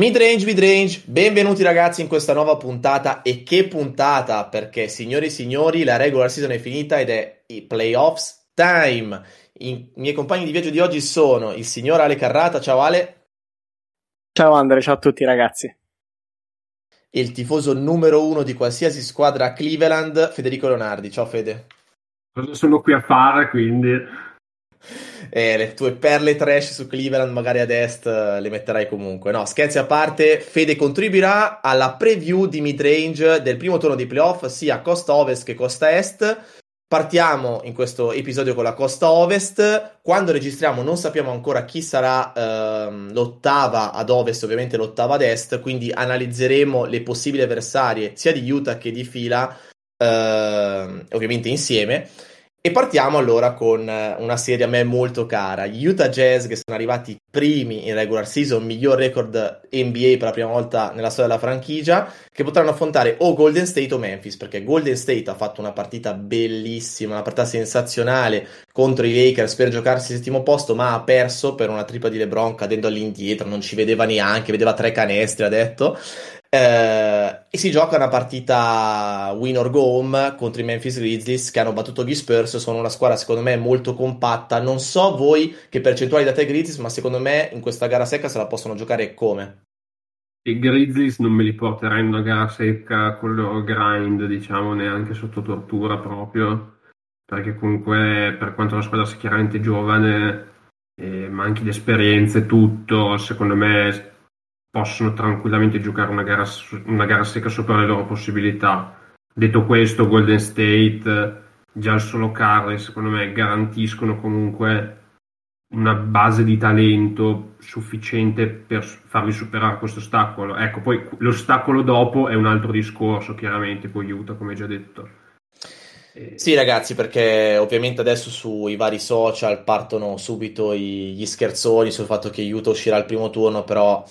Midrange, midrange, benvenuti ragazzi in questa nuova puntata e che puntata perché signori e signori la regular season è finita ed è i playoffs time. I miei compagni di viaggio di oggi sono il signor Ale Carrata, ciao Ale. Ciao Andre, ciao a tutti ragazzi. E il tifoso numero uno di qualsiasi squadra a Cleveland, Federico Leonardi, ciao Fede. Cosa sono qui a fare quindi? Eh, le tue perle trash su Cleveland, magari ad est, eh, le metterai comunque. No, scherzi a parte, Fede contribuirà alla preview di midrange del primo turno di playoff, sia costa ovest che costa est. Partiamo in questo episodio con la costa ovest. Quando registriamo non sappiamo ancora chi sarà ehm, l'ottava ad ovest, ovviamente l'ottava ad est, quindi analizzeremo le possibili avversarie sia di Utah che di fila, ehm, ovviamente insieme. E partiamo allora con eh, una serie a me molto cara, gli Utah Jazz che sono arrivati primi in regular season, miglior record NBA per la prima volta nella storia della franchigia, che potranno affrontare o Golden State o Memphis, perché Golden State ha fatto una partita bellissima, una partita sensazionale contro i Lakers per giocarsi il settimo posto, ma ha perso per una tripla di LeBron cadendo all'indietro, non ci vedeva neanche, vedeva tre canestri, ha detto. Eh, e si gioca una partita win or go home contro i Memphis Grizzlies che hanno battuto gli Spurs. Sono una squadra, secondo me, molto compatta. Non so voi che percentuali date ai Grizzlies, ma secondo me in questa gara secca se la possono giocare come. I Grizzlies non me li porterei in una gara secca con il loro grind, diciamo, neanche sotto tortura proprio. Perché comunque, per quanto la squadra sia chiaramente giovane, eh, manchi di esperienza e tutto, secondo me possono tranquillamente giocare una gara, una gara secca sopra le loro possibilità. Detto questo, Golden State, già il solo Curry, secondo me, garantiscono comunque una base di talento sufficiente per farli superare questo ostacolo. Ecco, poi l'ostacolo dopo è un altro discorso, chiaramente, poi aiuta, come già detto. Sì, ragazzi, perché ovviamente adesso sui vari social partono subito gli scherzoni sul fatto che Utah uscirà al primo turno, però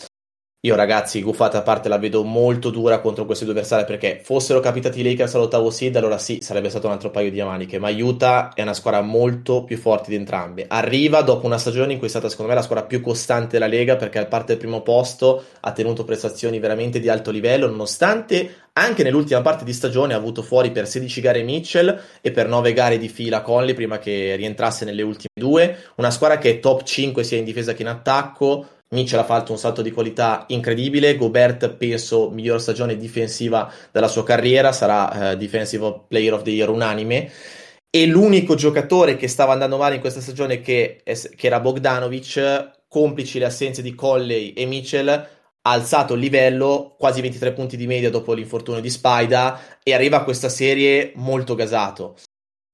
io ragazzi, guffata a parte, la vedo molto dura contro questi due avversari perché fossero capitati i Lakers all'ottavo seed, allora sì, sarebbe stato un altro paio di maniche, ma Utah è una squadra molto più forte di entrambe. Arriva dopo una stagione in cui è stata secondo me la squadra più costante della Lega perché al parte del primo posto ha tenuto prestazioni veramente di alto livello, nonostante anche nell'ultima parte di stagione ha avuto fuori per 16 gare Mitchell e per 9 gare di fila Conley prima che rientrasse nelle ultime due. Una squadra che è top 5 sia in difesa che in attacco Mitchell ha fatto un salto di qualità incredibile. Gobert, penso, miglior stagione difensiva della sua carriera, sarà uh, Defensive Player of the Year unanime. E l'unico giocatore che stava andando male in questa stagione, che, che era Bogdanovic, complici le assenze di Colley e Mitchell, ha alzato il livello, quasi 23 punti di media dopo l'infortunio di Spida, e arriva a questa serie molto gasato.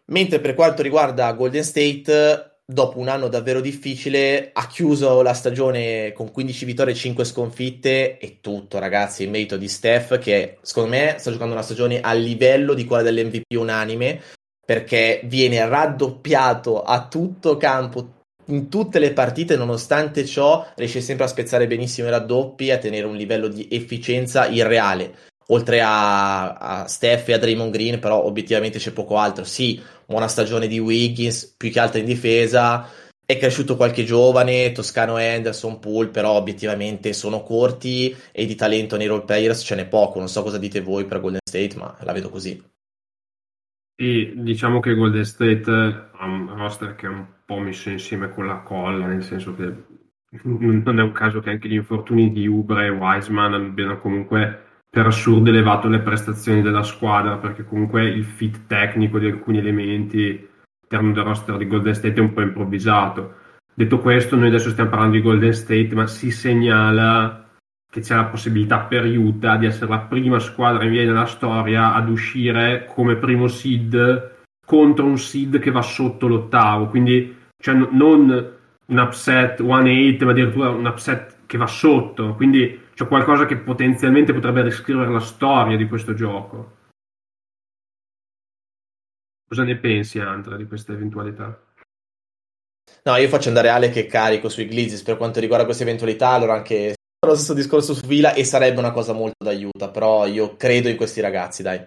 Mentre per quanto riguarda Golden State, dopo un anno davvero difficile, ha chiuso la stagione con 15 vittorie e 5 sconfitte e tutto, ragazzi, in merito di Steph, che secondo me sta giocando una stagione a livello di quella dell'MVP unanime, perché viene raddoppiato a tutto campo in tutte le partite, nonostante ciò, riesce sempre a spezzare benissimo i raddoppi e a tenere un livello di efficienza irreale oltre a, a Steph e a Draymond Green, però obiettivamente c'è poco altro. Sì, buona stagione di Wiggins, più che altro in difesa. È cresciuto qualche giovane, Toscano Anderson, Poole, però obiettivamente sono corti e di talento nei role players ce n'è poco. Non so cosa dite voi per Golden State, ma la vedo così. E diciamo che Golden State ha un roster che è un po' messo insieme con la colla, nel senso che non è un caso che anche gli infortuni di Ubre e Wiseman abbiano comunque per assurdo elevato le prestazioni della squadra, perché comunque il fit tecnico di alcuni elementi all'interno del roster di Golden State è un po' improvvisato. Detto questo, noi adesso stiamo parlando di Golden State, ma si segnala che c'è la possibilità per Utah di essere la prima squadra in via della storia ad uscire come primo seed contro un seed che va sotto l'ottavo, quindi cioè, non un upset 1-8, ma addirittura un upset che va sotto, quindi c'è qualcosa che potenzialmente potrebbe riscrivere la storia di questo gioco. Cosa ne pensi, Andrea, di questa eventualità? No, io faccio andare Ale che carico sui Glizzis per quanto riguarda questa eventualità, allora anche lo stesso discorso su Vila e sarebbe una cosa molto d'aiuto, però io credo in questi ragazzi, dai.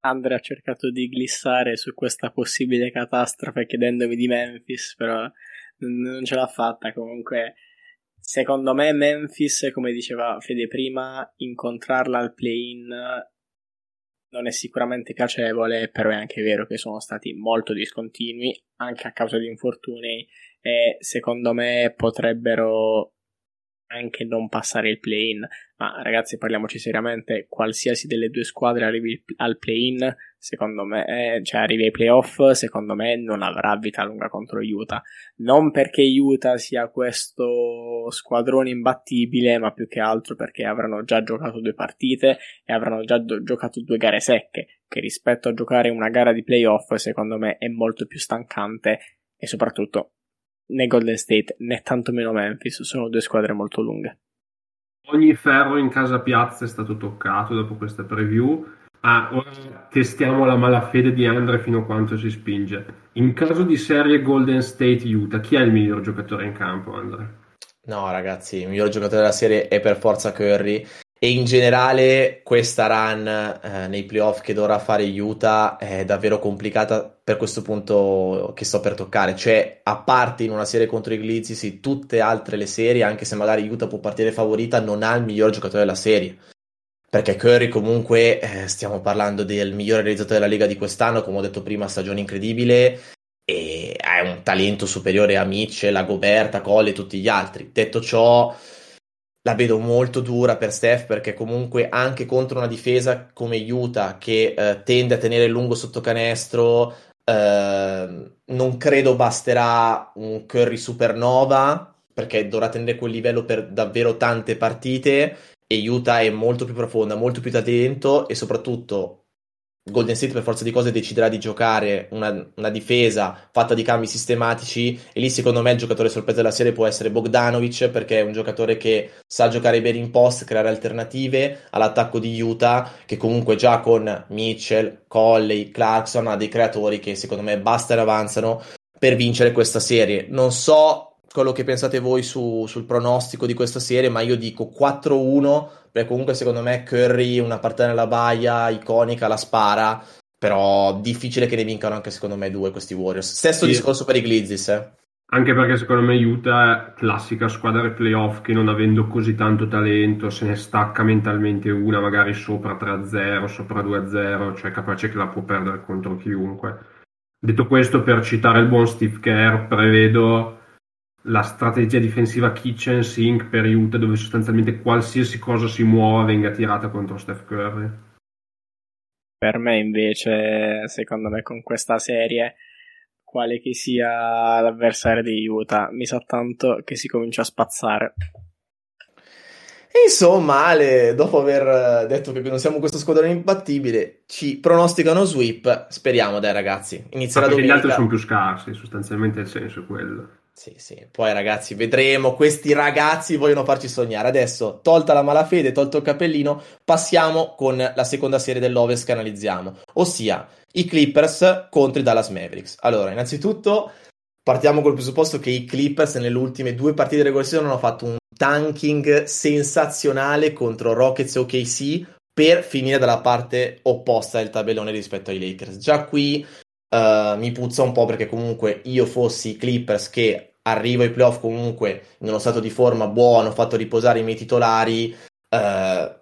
Andrea ha cercato di glissare su questa possibile catastrofe chiedendomi di Memphis, però non ce l'ha fatta comunque Secondo me Memphis, come diceva Fede prima, incontrarla al play-in non è sicuramente piacevole, però è anche vero che sono stati molto discontinui, anche a causa di infortuni, e secondo me potrebbero anche non passare il play-in. Ma ragazzi, parliamoci seriamente, qualsiasi delle due squadre arrivi al play-in, secondo me, eh, cioè arrivi ai playoff, secondo me non avrà vita lunga contro Utah. Non perché Utah sia questo squadrone imbattibile, ma più che altro perché avranno già giocato due partite e avranno già do- giocato due gare secche, che rispetto a giocare una gara di playoff, secondo me è molto più stancante e soprattutto né Golden State né tantomeno Memphis sono due squadre molto lunghe. Ogni ferro in casa piazza è stato toccato dopo questa preview. Ah, ora testiamo la malafede di Andre fino a quanto si spinge. In caso di serie Golden State Utah, chi è il miglior giocatore in campo, Andre? No, ragazzi, il miglior giocatore della serie è per forza Curry. E in generale questa run eh, nei playoff che dovrà fare Utah è davvero complicata per questo punto che sto per toccare. Cioè, a parte in una serie contro i Glizzis, sì, tutte altre le serie, anche se magari Utah può partire favorita, non ha il miglior giocatore della serie. Perché Curry comunque, eh, stiamo parlando del migliore realizzatore della Lega di quest'anno, come ho detto prima, stagione incredibile, e ha un talento superiore a Mitchell, a Gobert, a Cole e tutti gli altri. Detto ciò la vedo molto dura per Steph perché comunque anche contro una difesa come Utah che eh, tende a tenere lungo sotto canestro eh, non credo basterà un Curry supernova perché dovrà tenere quel livello per davvero tante partite e Utah è molto più profonda, molto più talento e soprattutto Golden State per forza di cose deciderà di giocare una, una, difesa fatta di cambi sistematici e lì secondo me il giocatore sorpresa della serie può essere Bogdanovic perché è un giocatore che sa giocare bene in post, creare alternative all'attacco di Utah che comunque già con Mitchell, Colley, Clarkson ha dei creatori che secondo me bastano e avanzano per vincere questa serie. Non so quello che pensate voi su, sul pronostico di questa serie, ma io dico 4-1 perché comunque secondo me Curry una partita nella baia iconica la spara, però difficile che ne vincano anche secondo me due questi Warriors. Stesso sì. discorso per i Glizzis, eh. Anche perché secondo me Utah classica squadra playoff che non avendo così tanto talento se ne stacca mentalmente una magari sopra 3-0, sopra 2-0, cioè capace che la può perdere contro chiunque. Detto questo, per citare il buon Steve Kerr, prevedo la strategia difensiva kitchen sink per Utah dove sostanzialmente qualsiasi cosa si muova venga tirata contro Steph Curry. Per me invece, secondo me con questa serie, quale che sia l'avversario di Utah, mi sa tanto che si comincia a spazzare. Insomma, Ale, dopo aver detto che non siamo questo squadrone imbattibile, ci pronosticano sweep. Speriamo, dai ragazzi. Inizierà ah, domenica. Gli altri sono più scarsi, sostanzialmente il senso è quello. Sì, sì. Poi ragazzi, vedremo. Questi ragazzi vogliono farci sognare. Adesso, tolta la malafede, tolto il cappellino, passiamo con la seconda serie dell'Ovest che analizziamo, ossia i Clippers contro i Dallas Mavericks. Allora, innanzitutto partiamo col presupposto che i Clippers nelle ultime due partite di regular hanno fatto un tanking sensazionale contro Rockets e OKC per finire dalla parte opposta del tabellone rispetto ai Lakers. Già qui Uh, mi puzza un po' perché comunque io fossi Clippers che arrivo ai playoff comunque in uno stato di forma buono, ho fatto riposare i miei titolari, uh,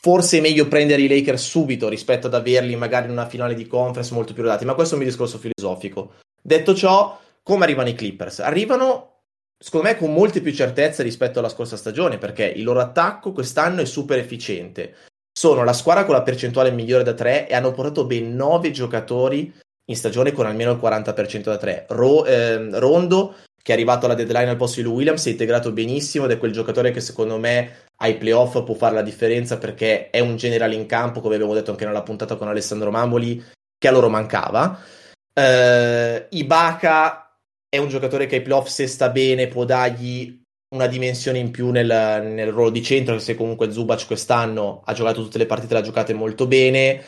forse è meglio prendere i Lakers subito rispetto ad averli magari in una finale di conference molto più rodati, ma questo è un mio discorso filosofico. Detto ciò, come arrivano i Clippers? Arrivano, secondo me, con molte più certezze rispetto alla scorsa stagione, perché il loro attacco quest'anno è super efficiente. Sono la squadra con la percentuale migliore da 3 e hanno portato ben 9 giocatori in stagione con almeno il 40% da 3. Ro, eh, Rondo, che è arrivato alla deadline al posto di Lou Williams, si è integrato benissimo ed è quel giocatore che secondo me ai playoff può fare la differenza perché è un generale in campo, come abbiamo detto anche nella puntata con Alessandro Mamoli, che a loro mancava. Uh, Ibaka è un giocatore che ai playoff se sta bene può dargli una dimensione in più nel, nel ruolo di centro, se comunque Zubac quest'anno ha giocato tutte le partite, l'ha giocate molto bene.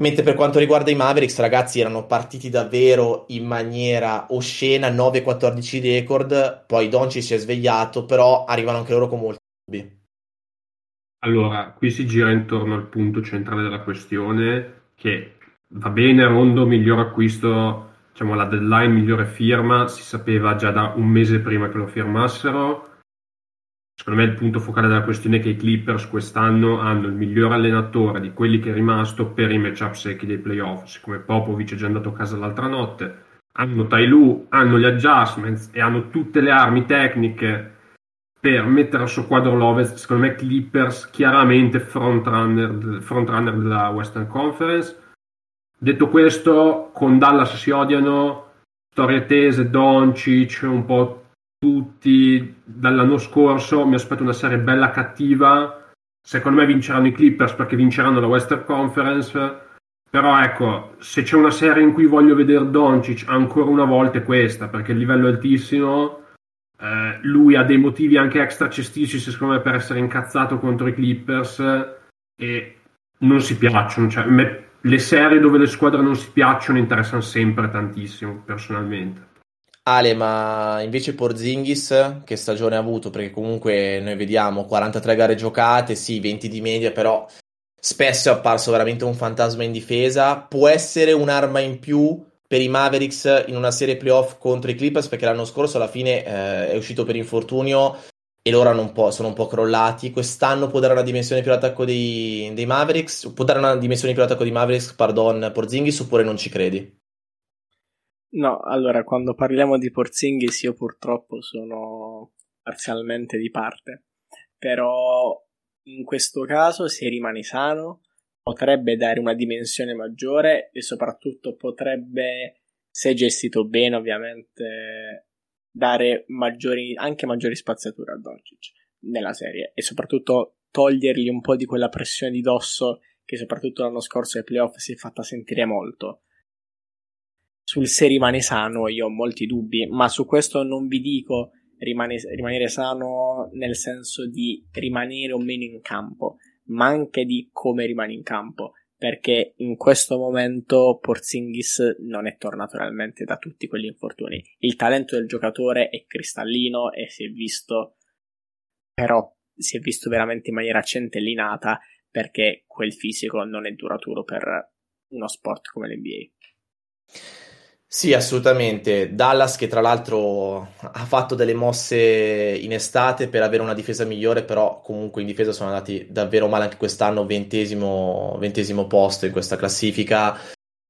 Mentre per quanto riguarda i Mavericks, ragazzi, erano partiti davvero in maniera oscena, 9-14 record, poi Donci si è svegliato, però arrivano anche loro con molti dubbi. Allora, qui si gira intorno al punto centrale della questione, che va bene, Rondo, miglior acquisto, diciamo la deadline, migliore firma, si sapeva già da un mese prima che lo firmassero, secondo me il punto focale della questione è che i Clippers quest'anno hanno il miglior allenatore di quelli che è rimasto per i matchup secchi dei playoff, siccome Popovic è già andato a casa l'altra notte, hanno Tai Lu, hanno gli adjustments e hanno tutte le armi tecniche per mettere al suo quadro l'Ovest, secondo me Clippers chiaramente frontrunner, front della Western Conference. Detto questo, con Dallas si odiano, storie tese, Doncic, un po' tutti dall'anno scorso, mi aspetto una serie bella cattiva. Secondo me vinceranno i Clippers perché vinceranno la Western Conference. Però ecco, se c'è una serie in cui voglio vedere Doncic ancora una volta è questa, perché il livello è altissimo eh, lui ha dei motivi anche extra cestici, secondo me, per essere incazzato contro i Clippers e non si piacciono. Cioè, me, le serie dove le squadre non si piacciono interessano sempre tantissimo, personalmente. Ale, ma invece Porzingis che stagione ha avuto? Perché comunque noi vediamo 43 gare giocate, sì, 20 di media, però spesso è apparso veramente un fantasma in difesa. Può essere un'arma in più per i Mavericks in una serie playoff contro i Clippers perché l'anno scorso alla fine eh, è uscito per infortunio e loro un sono un po' crollati. Quest'anno può dare una dimensione più all'attacco dei, dei Mavericks, può dare una dimensione più all'attacco dei Mavericks, pardon, Porzingis oppure non ci credi? No, allora quando parliamo di Porzingis io purtroppo sono parzialmente di parte, però in questo caso se rimane sano potrebbe dare una dimensione maggiore e soprattutto potrebbe, se gestito bene ovviamente, dare maggiori, anche maggiori spaziature a Doncic nella serie e soprattutto togliergli un po' di quella pressione di dosso che soprattutto l'anno scorso ai playoff si è fatta sentire molto. Sul se rimane sano io ho molti dubbi, ma su questo non vi dico rimane, rimanere sano nel senso di rimanere o meno in campo, ma anche di come rimane in campo, perché in questo momento Porzingis non è tornato realmente da tutti quegli infortuni. Il talento del giocatore è cristallino e si è visto, però si è visto veramente in maniera centellinata perché quel fisico non è duraturo per uno sport come l'NBA. Sì, assolutamente. Dallas che tra l'altro ha fatto delle mosse in estate per avere una difesa migliore, però comunque in difesa sono andati davvero male anche quest'anno, ventesimo, ventesimo posto in questa classifica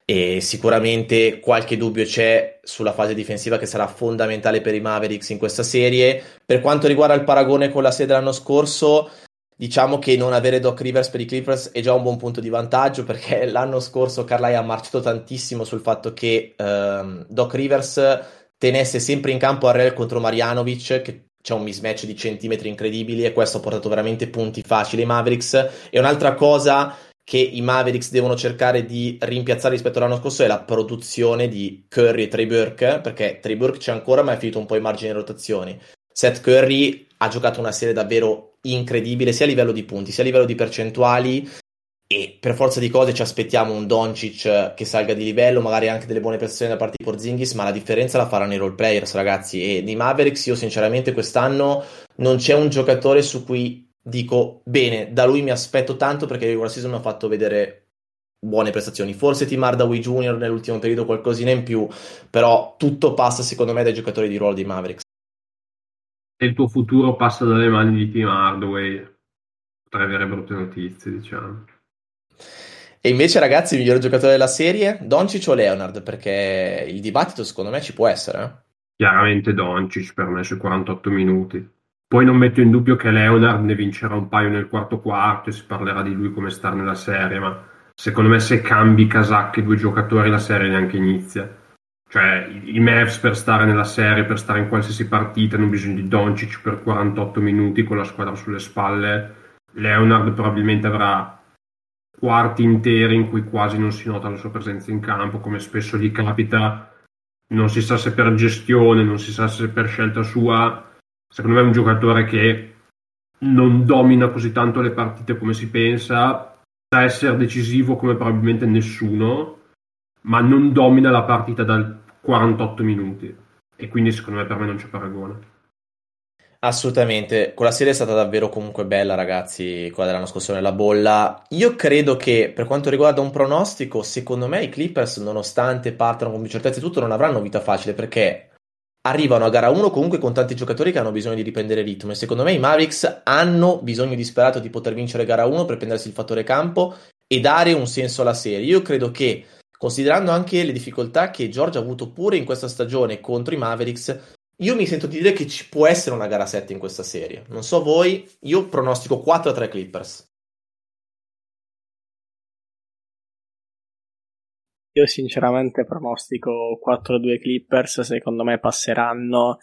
e sicuramente qualche dubbio c'è sulla fase difensiva che sarà fondamentale per i Mavericks in questa serie. Per quanto riguarda il paragone con la serie dell'anno scorso, diciamo che non avere Doc Rivers per i Clippers è già un buon punto di vantaggio perché l'anno scorso Carlisle ha marciato tantissimo sul fatto che ehm, Doc Rivers tenesse sempre in campo Arrel contro Marianovic che c'è un mismatch di centimetri incredibili e questo ha portato veramente punti facili ai Mavericks. E un'altra cosa che i Mavericks devono cercare di rimpiazzare rispetto all'anno scorso è la produzione di Curry e Trey Burke perché Trey Burke c'è ancora ma è finito un po' in margine di rotazioni. Seth Curry ha giocato una serie davvero incredibile sia a livello di punti sia a livello di percentuali e per forza di cose ci aspettiamo un Doncic che salga di livello, magari anche delle buone prestazioni da parte di Porzingis, ma la differenza la faranno i role players, ragazzi. E di Mavericks io sinceramente quest'anno non c'è un giocatore su cui dico bene, da lui mi aspetto tanto perché il regular season mi ha fatto vedere buone prestazioni. Forse Tim Hardaway Jr. nell'ultimo periodo qualcosina in più, però tutto passa secondo me dai giocatori di ruolo di Mavericks il tuo futuro passa dalle mani di Team Hardway, potrai avere brutte notizie, diciamo. E invece, ragazzi, il miglior giocatore della serie, Doncic o Leonard? Perché il dibattito, secondo me, ci può essere. Eh? Chiaramente Doncic per me sui 48 minuti. Poi non metto in dubbio che Leonard ne vincerà un paio nel quarto quarto e si parlerà di lui come star nella serie, ma secondo me se cambi casacche due giocatori la serie neanche inizia. Cioè, i Mavs per stare nella serie, per stare in qualsiasi partita, hanno bisogno di Doncic per 48 minuti con la squadra sulle spalle. Leonard probabilmente avrà quarti interi in cui quasi non si nota la sua presenza in campo, come spesso gli capita. Non si sa se per gestione, non si sa se per scelta sua. Secondo me è un giocatore che non domina così tanto le partite come si pensa, sa essere decisivo come probabilmente nessuno, ma non domina la partita dal 48 minuti e quindi secondo me per me non c'è paragone. Assolutamente, quella serie è stata davvero comunque bella ragazzi, quella dell'anno scorso nella bolla. Io credo che per quanto riguarda un pronostico, secondo me i Clippers nonostante partano con più certezze tutto non avranno vita facile perché arrivano a gara 1 comunque con tanti giocatori che hanno bisogno di riprendere ritmo e secondo me i Mavericks hanno bisogno disperato di poter vincere gara 1 per prendersi il fattore campo e dare un senso alla serie. Io credo che, considerando anche le difficoltà che George ha avuto pure in questa stagione contro i Mavericks, io mi sento di dire che ci può essere una gara 7 in questa serie. Non so voi, io pronostico 4 a 3 Clippers. Io sinceramente pronostico 4-2 Clippers, secondo me passeranno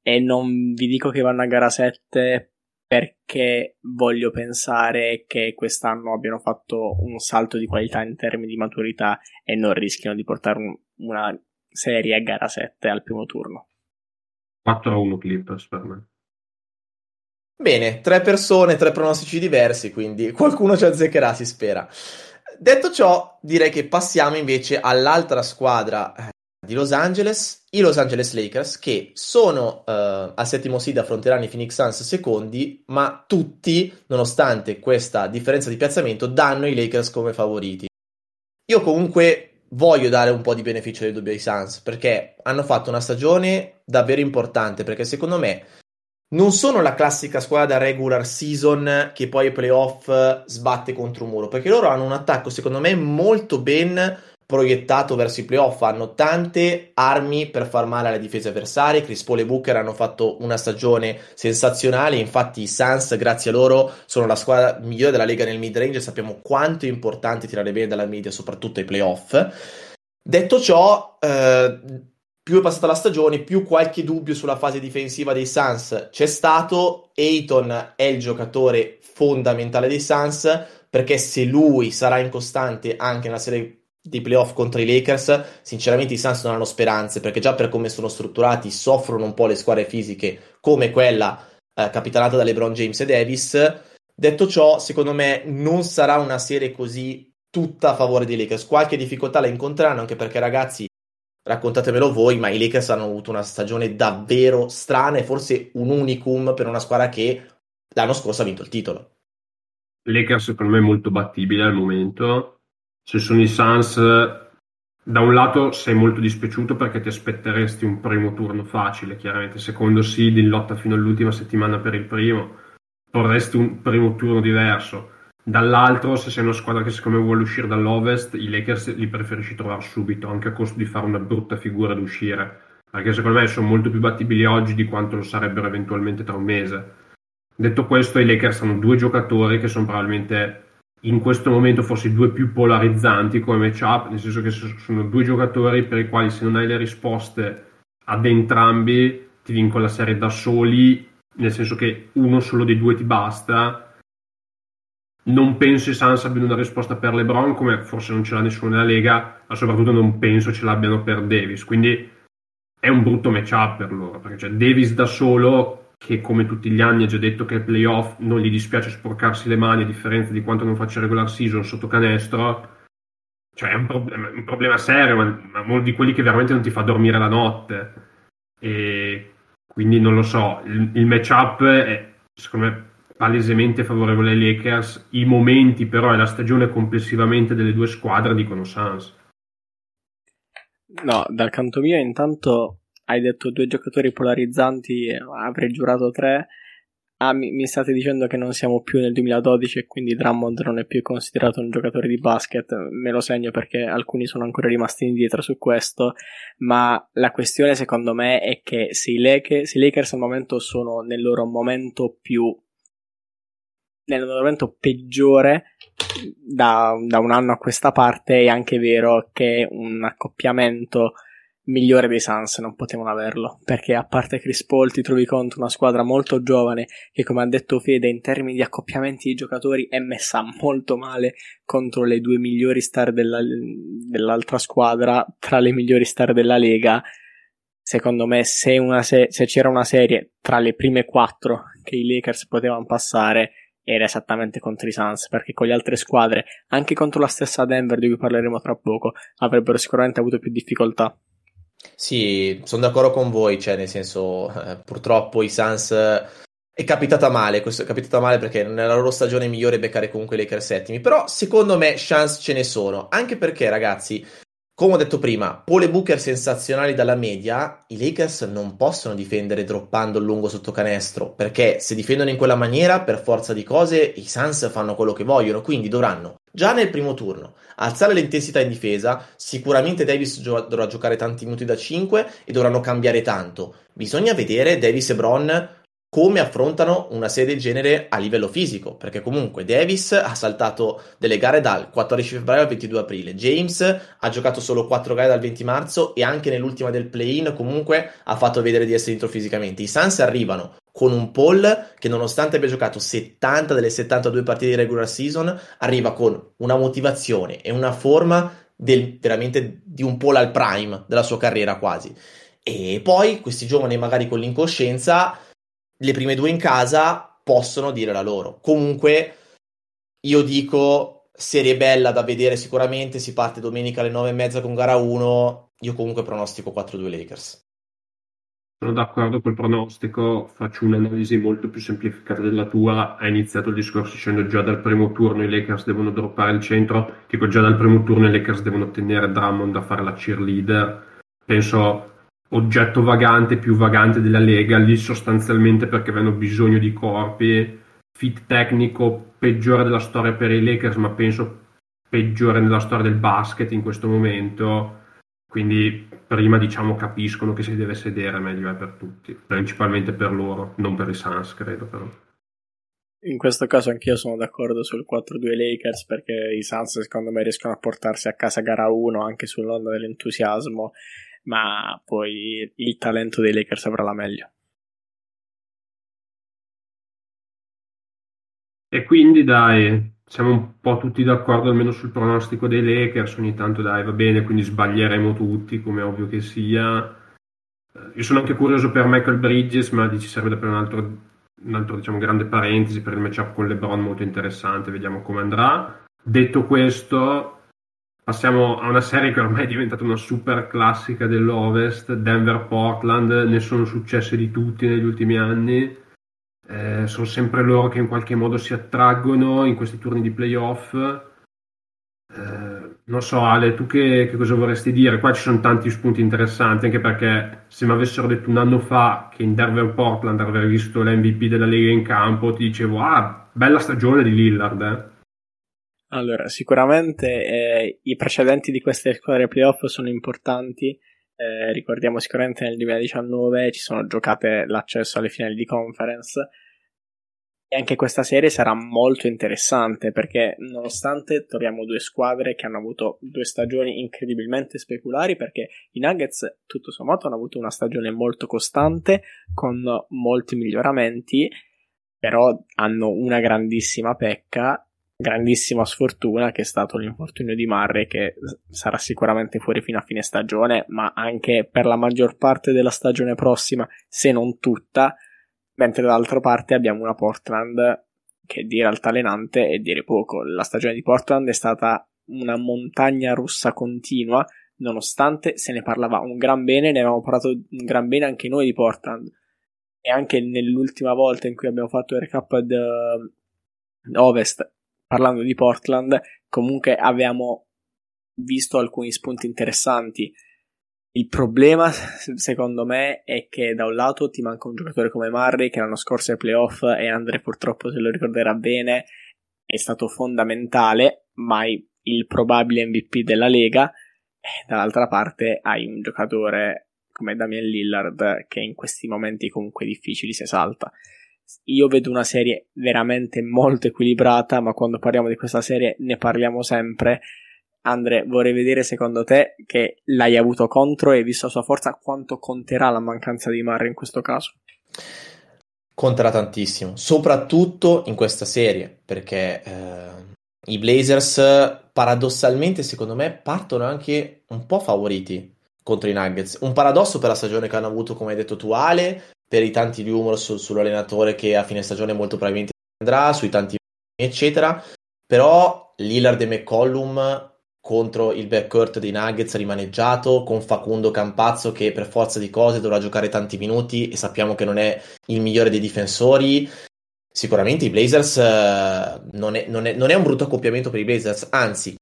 e non vi dico che vanno a gara 7 perché voglio pensare che quest'anno abbiano fatto un salto di qualità in termini di maturità e non rischiano di portare un, una serie a gara 7 al primo turno. 4-1 Clippers per me. Bene, tre persone, tre pronostici diversi, quindi qualcuno ci azzeccherà, si spera. Detto ciò, direi che passiamo invece all'altra squadra di Los Angeles, i Los Angeles Lakers, che sono uh, al settimo seed, affronteranno i Phoenix Suns secondi, ma tutti, nonostante questa differenza di piazzamento, danno i Lakers come favoriti. Io comunque voglio dare un po' di beneficio del dubbio ai Suns, perché hanno fatto una stagione davvero importante, perché secondo me non sono la classica squadra regular season che poi ai playoff sbatte contro un muro, perché loro hanno un attacco secondo me molto ben proiettato verso i playoff, hanno tante armi per far male alle difese avversarie, Chris Paul e Booker hanno fatto una stagione sensazionale, infatti i Suns grazie a loro sono la squadra migliore della Lega nel mid range, sappiamo quanto è importante tirare bene dalla media, soprattutto ai playoff. Detto ciò, eh, più è passata la stagione, più qualche dubbio sulla fase difensiva dei Suns c'è stato. Ayton è il giocatore fondamentale dei Suns perché se lui sarà incostante anche nella serie di playoff contro i Lakers, sinceramente i Suns non hanno speranze perché già per come sono strutturati soffrono un po' le squadre fisiche come quella eh, capitanata da LeBron James e Davis. Detto ciò, secondo me non sarà una serie così tutta a favore dei Lakers. Qualche difficoltà la incontreranno anche perché ragazzi raccontatemelo voi, ma i Lakers hanno avuto una stagione davvero strana e forse un unicum per una squadra che l'anno scorso ha vinto il titolo. Lakers secondo me è molto battibile al momento. Se sono i Suns, da un lato sei molto dispiaciuto perché ti aspetteresti un primo turno facile, chiaramente secondo seed in lotta fino all'ultima settimana per il primo, vorresti un primo turno diverso Dall'altro, se sei una squadra che secondo me vuole uscire dall'Ovest, i Lakers li preferisci trovare subito, anche a costo di fare una brutta figura ad uscire. Perché secondo me sono molto più battibili oggi di quanto lo sarebbero eventualmente tra un mese. Detto questo, i Lakers hanno due giocatori che sono probabilmente in questo momento forse i due più polarizzanti come matchup, nel senso che sono due giocatori per i quali se non hai le risposte ad entrambi ti vincono la serie da soli, nel senso che uno solo dei due ti basta non penso i Suns abbiano una risposta per LeBron, come forse non ce l'ha nessuno nella Lega, ma soprattutto non penso ce l'abbiano per Davis. Quindi è un brutto matchup per loro, perché c'è Davis da solo, che come tutti gli anni ha già detto che ai playoff non gli dispiace sporcarsi le mani, a differenza di quanto non faccia regular season sotto canestro. Cioè è un, pro- un problema serio, ma, uno di quelli che veramente non ti fa dormire la notte. E quindi non lo so, il, il matchup è secondo me palesemente favorevole ai Lakers, i momenti però e la stagione complessivamente delle due squadre dicono Suns. No, dal canto mio intanto hai detto due giocatori polarizzanti, avrei giurato tre. Ah, mi, mi, state dicendo che non siamo più nel 2012 e quindi Drummond non è più considerato un giocatore di basket. Me lo segno perché alcuni sono ancora rimasti indietro su questo. Ma la questione secondo me è che se i, Lakers, se i Lakers al momento sono nel loro momento più nell'andamento peggiore da, da, un anno a questa parte è anche vero che un accoppiamento migliore dei Suns non potevano averlo perché a parte Chris Paul ti trovi contro una squadra molto giovane che come ha detto Fede in termini di accoppiamenti di giocatori è messa molto male contro le due migliori star della, dell'altra squadra tra le migliori star della Lega secondo me se, se, se c'era una serie tra le prime quattro che i Lakers potevano passare era esattamente contro i Suns, perché con le altre squadre, anche contro la stessa Denver di cui parleremo tra poco, avrebbero sicuramente avuto più difficoltà. Sì, sono d'accordo con voi, cioè nel senso, eh, purtroppo i Suns eh, è capitata male, questo è capitata male perché nella loro stagione migliore beccare comunque i Lakers settimi, però secondo me chance ce ne sono, anche perché ragazzi, come ho detto prima, pole booker sensazionali dalla media, i Lakers non possono difendere droppando il lungo sotto canestro, perché se difendono in quella maniera, per forza di cose, i Suns fanno quello che vogliono, quindi dovranno, già nel primo turno, alzare l'intensità in difesa, sicuramente Davis gio- dovrà giocare tanti minuti da 5 e dovranno cambiare tanto. Bisogna vedere Davis e Bron come affrontano una serie del genere a livello fisico, perché comunque Davis ha saltato delle gare dal 14 febbraio al 22 aprile, James ha giocato solo 4 gare dal 20 marzo e anche nell'ultima del play-in comunque ha fatto vedere di essere dentro fisicamente. I Suns arrivano con un Paul che nonostante abbia giocato 70 delle 72 partite di regular season, arriva con una motivazione e una forma del, veramente di un Paul al prime della sua carriera quasi. E poi questi giovani magari con l'incoscienza le prime due in casa possono dire la loro. Comunque, io dico serie bella da vedere sicuramente. Si parte domenica alle nove e mezza con gara 1. Io comunque pronostico 4-2 Lakers. Sono d'accordo col pronostico, faccio un'analisi molto più semplificata della tua. Hai iniziato il discorso dicendo già dal primo turno i Lakers devono droppare il centro. Dico già dal primo turno i Lakers devono tenere Drummond a fare la cheerleader. Penso oggetto vagante più vagante della Lega, lì sostanzialmente perché avevano bisogno di corpi, fit tecnico peggiore della storia per i Lakers, ma penso peggiore nella storia del basket in questo momento. Quindi prima diciamo capiscono che si deve sedere meglio è per tutti, principalmente per loro, non per i Suns credo però. In questo caso anch'io sono d'accordo sul 4-2 Lakers perché i Suns secondo me riescono a portarsi a casa gara 1 anche sull'onda dell'entusiasmo ma poi il talento dei Lakers avrà la meglio. E quindi dai, siamo un po' tutti d'accordo almeno sul pronostico dei Lakers, ogni tanto dai va bene, quindi sbaglieremo tutti, come ovvio che sia. Eh, io sono anche curioso per Michael Bridges, ma ci serve per un altro, un altro diciamo, grande parentesi per il matchup con LeBron molto interessante, vediamo come andrà. Detto questo, Passiamo a una serie che ormai è diventata una super classica dell'Ovest, Denver-Portland, ne sono successe di tutti negli ultimi anni, eh, sono sempre loro che in qualche modo si attraggono in questi turni di playoff. Eh, non so Ale, tu che, che, cosa vorresti dire? Qua ci sono tanti spunti interessanti, anche perché se mi avessero detto un anno fa che in Denver-Portland avrei visto l'MVP della Lega in campo, ti dicevo, ah, bella stagione di Lillard, eh. Allora, sicuramente eh, i precedenti di queste squadre playoff sono importanti. Eh, ricordiamo sicuramente nel 2019 ci sono giocate l'accesso alle finali di conference. E anche questa serie sarà molto interessante perché, nonostante troviamo due squadre che hanno avuto due stagioni incredibilmente speculari, perché i Nuggets, tutto sommato, hanno avuto una stagione molto costante con molti miglioramenti, però hanno una grandissima pecca grandissima sfortuna che è stato l'infortunio di Murray che sarà sicuramente fuori fino a fine stagione ma anche per la maggior parte della stagione prossima se non tutta mentre dall'altra parte abbiamo una Portland che dire altalenante e dire poco la stagione di Portland è stata una montagna russa continua nonostante se ne parlava un gran bene ne avevamo parlato un gran bene anche noi di Portland e anche nell'ultima volta in cui abbiamo fatto il recap di Ovest parlando di Portland, comunque avevamo visto alcuni spunti interessanti. Il problema, secondo me, è che da un lato ti manca un giocatore come Murray, che l'anno scorso ai playoff, e Andre purtroppo se lo ricorderà bene, è stato fondamentale, mai il probabile MVP della Lega. E dall'altra parte hai un giocatore come Damian Lillard che in questi momenti comunque difficili si esalta io vedo una serie veramente molto equilibrata, ma quando parliamo di questa serie ne parliamo sempre. Andre, vorrei vedere secondo te che l'hai avuto contro e visto la sua forza, quanto conterà la mancanza di Murray in questo caso? Conterà tantissimo, soprattutto in questa serie, perché eh, i Blazers paradossalmente, secondo me, partono anche un po' favoriti contro i Nuggets. Un paradosso per la stagione che hanno avuto, come hai detto tu, Ale, per i tanti rumor su, sull'allenatore che a fine stagione molto probabilmente andrà, sui tanti eccetera, però Lillard e McCollum contro il backcourt dei Nuggets rimaneggiato con Facundo Campazzo che per forza di cose dovrà giocare tanti minuti e sappiamo che non è il migliore dei difensori. Sicuramente i Blazers eh, non, è, non, è, non, è, un brutto accoppiamento per i Blazers anzi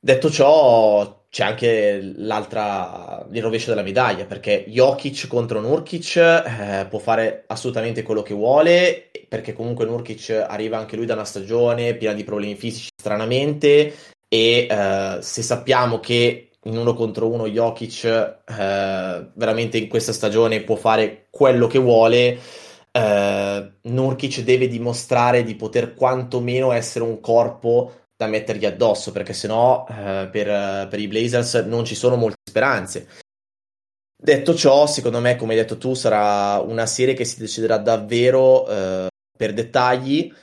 detto ciò c'è anche l'altra, il rovescio della medaglia, perché Jokic contro Nurkic eh, può fare assolutamente quello che vuole, perché comunque Nurkic arriva anche lui da una stagione piena di problemi fisici stranamente e eh, se sappiamo che in uno contro uno Jokic eh, veramente in questa stagione può fare quello che vuole, eh, Nurkic deve dimostrare di poter quantomeno essere un corpo da mettergli addosso, perché sennò eh, per, per i Blazers non ci sono molte speranze. Detto ciò, secondo me, come hai detto tu, sarà una serie che si deciderà davvero eh, per dettagli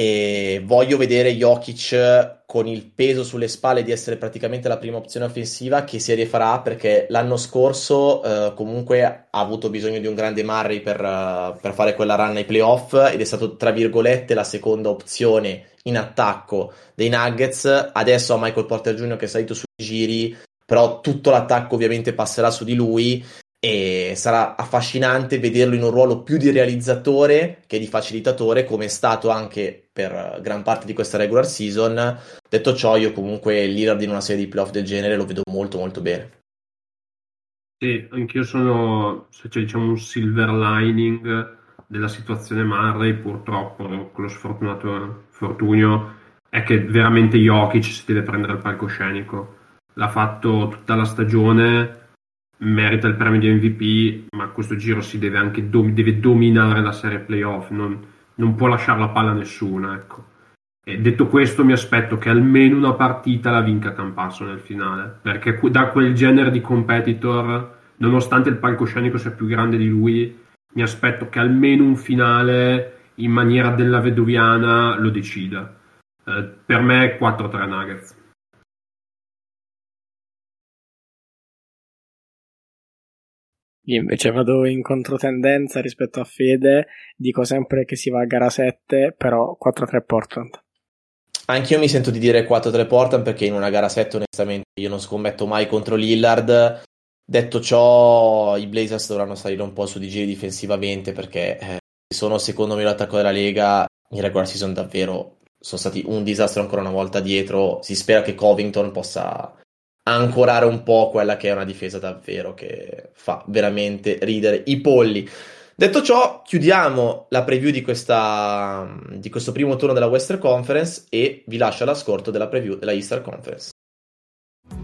e voglio vedere Jokic con il peso sulle spalle di essere praticamente la prima opzione offensiva che serie farà perché l'anno scorso eh, comunque ha avuto bisogno di un grande Murray per, uh, per, fare quella run ai playoff ed è stato tra virgolette la seconda opzione in attacco dei Nuggets adesso ha Michael Porter Jr. che è salito sui giri però tutto l'attacco ovviamente passerà su di lui e sarà affascinante vederlo in un ruolo più di realizzatore che di facilitatore come è stato anche per gran parte di questa regular season. Detto ciò io comunque Lillard in una serie di playoff del genere lo vedo molto molto bene. Sì, anch'io sono se c'è diciamo un silver lining della situazione Murray purtroppo con lo sfortunato fortunio è che veramente Jokic si deve prendere il palcoscenico. L'ha fatto tutta la stagione merita il premio di MVP, ma questo giro si deve anche dom- deve dominare la serie playoff, non, non può lasciare la palla a nessuno. Ecco. E detto questo, mi aspetto che almeno una partita la vinca Campasso nel finale, perché da quel genere di competitor, nonostante il palcoscenico sia più grande di lui, mi aspetto che almeno un finale in maniera della vedoviana lo decida. Eh, per me 4-3 Nuggets. Io invece vado in controtendenza rispetto a Fede, dico sempre che si va a gara 7, però 4-3 Portland. Anch'io mi sento di dire 4-3 Portland perché in una gara 7 onestamente io non scommetto mai contro Lillard. Detto ciò, i Blazers dovranno salire un po' su di giri difensivamente perché eh, sono secondo me l'attacco della Lega in regular season davvero sono stati un disastro ancora una volta dietro. Si spera che Covington possa ancorare un po' quella che è una difesa davvero che fa veramente ridere i polli. Detto ciò, chiudiamo la preview di, questa, di questo primo turno della Western Conference e vi lascio all'ascolto della preview della Eastern Conference.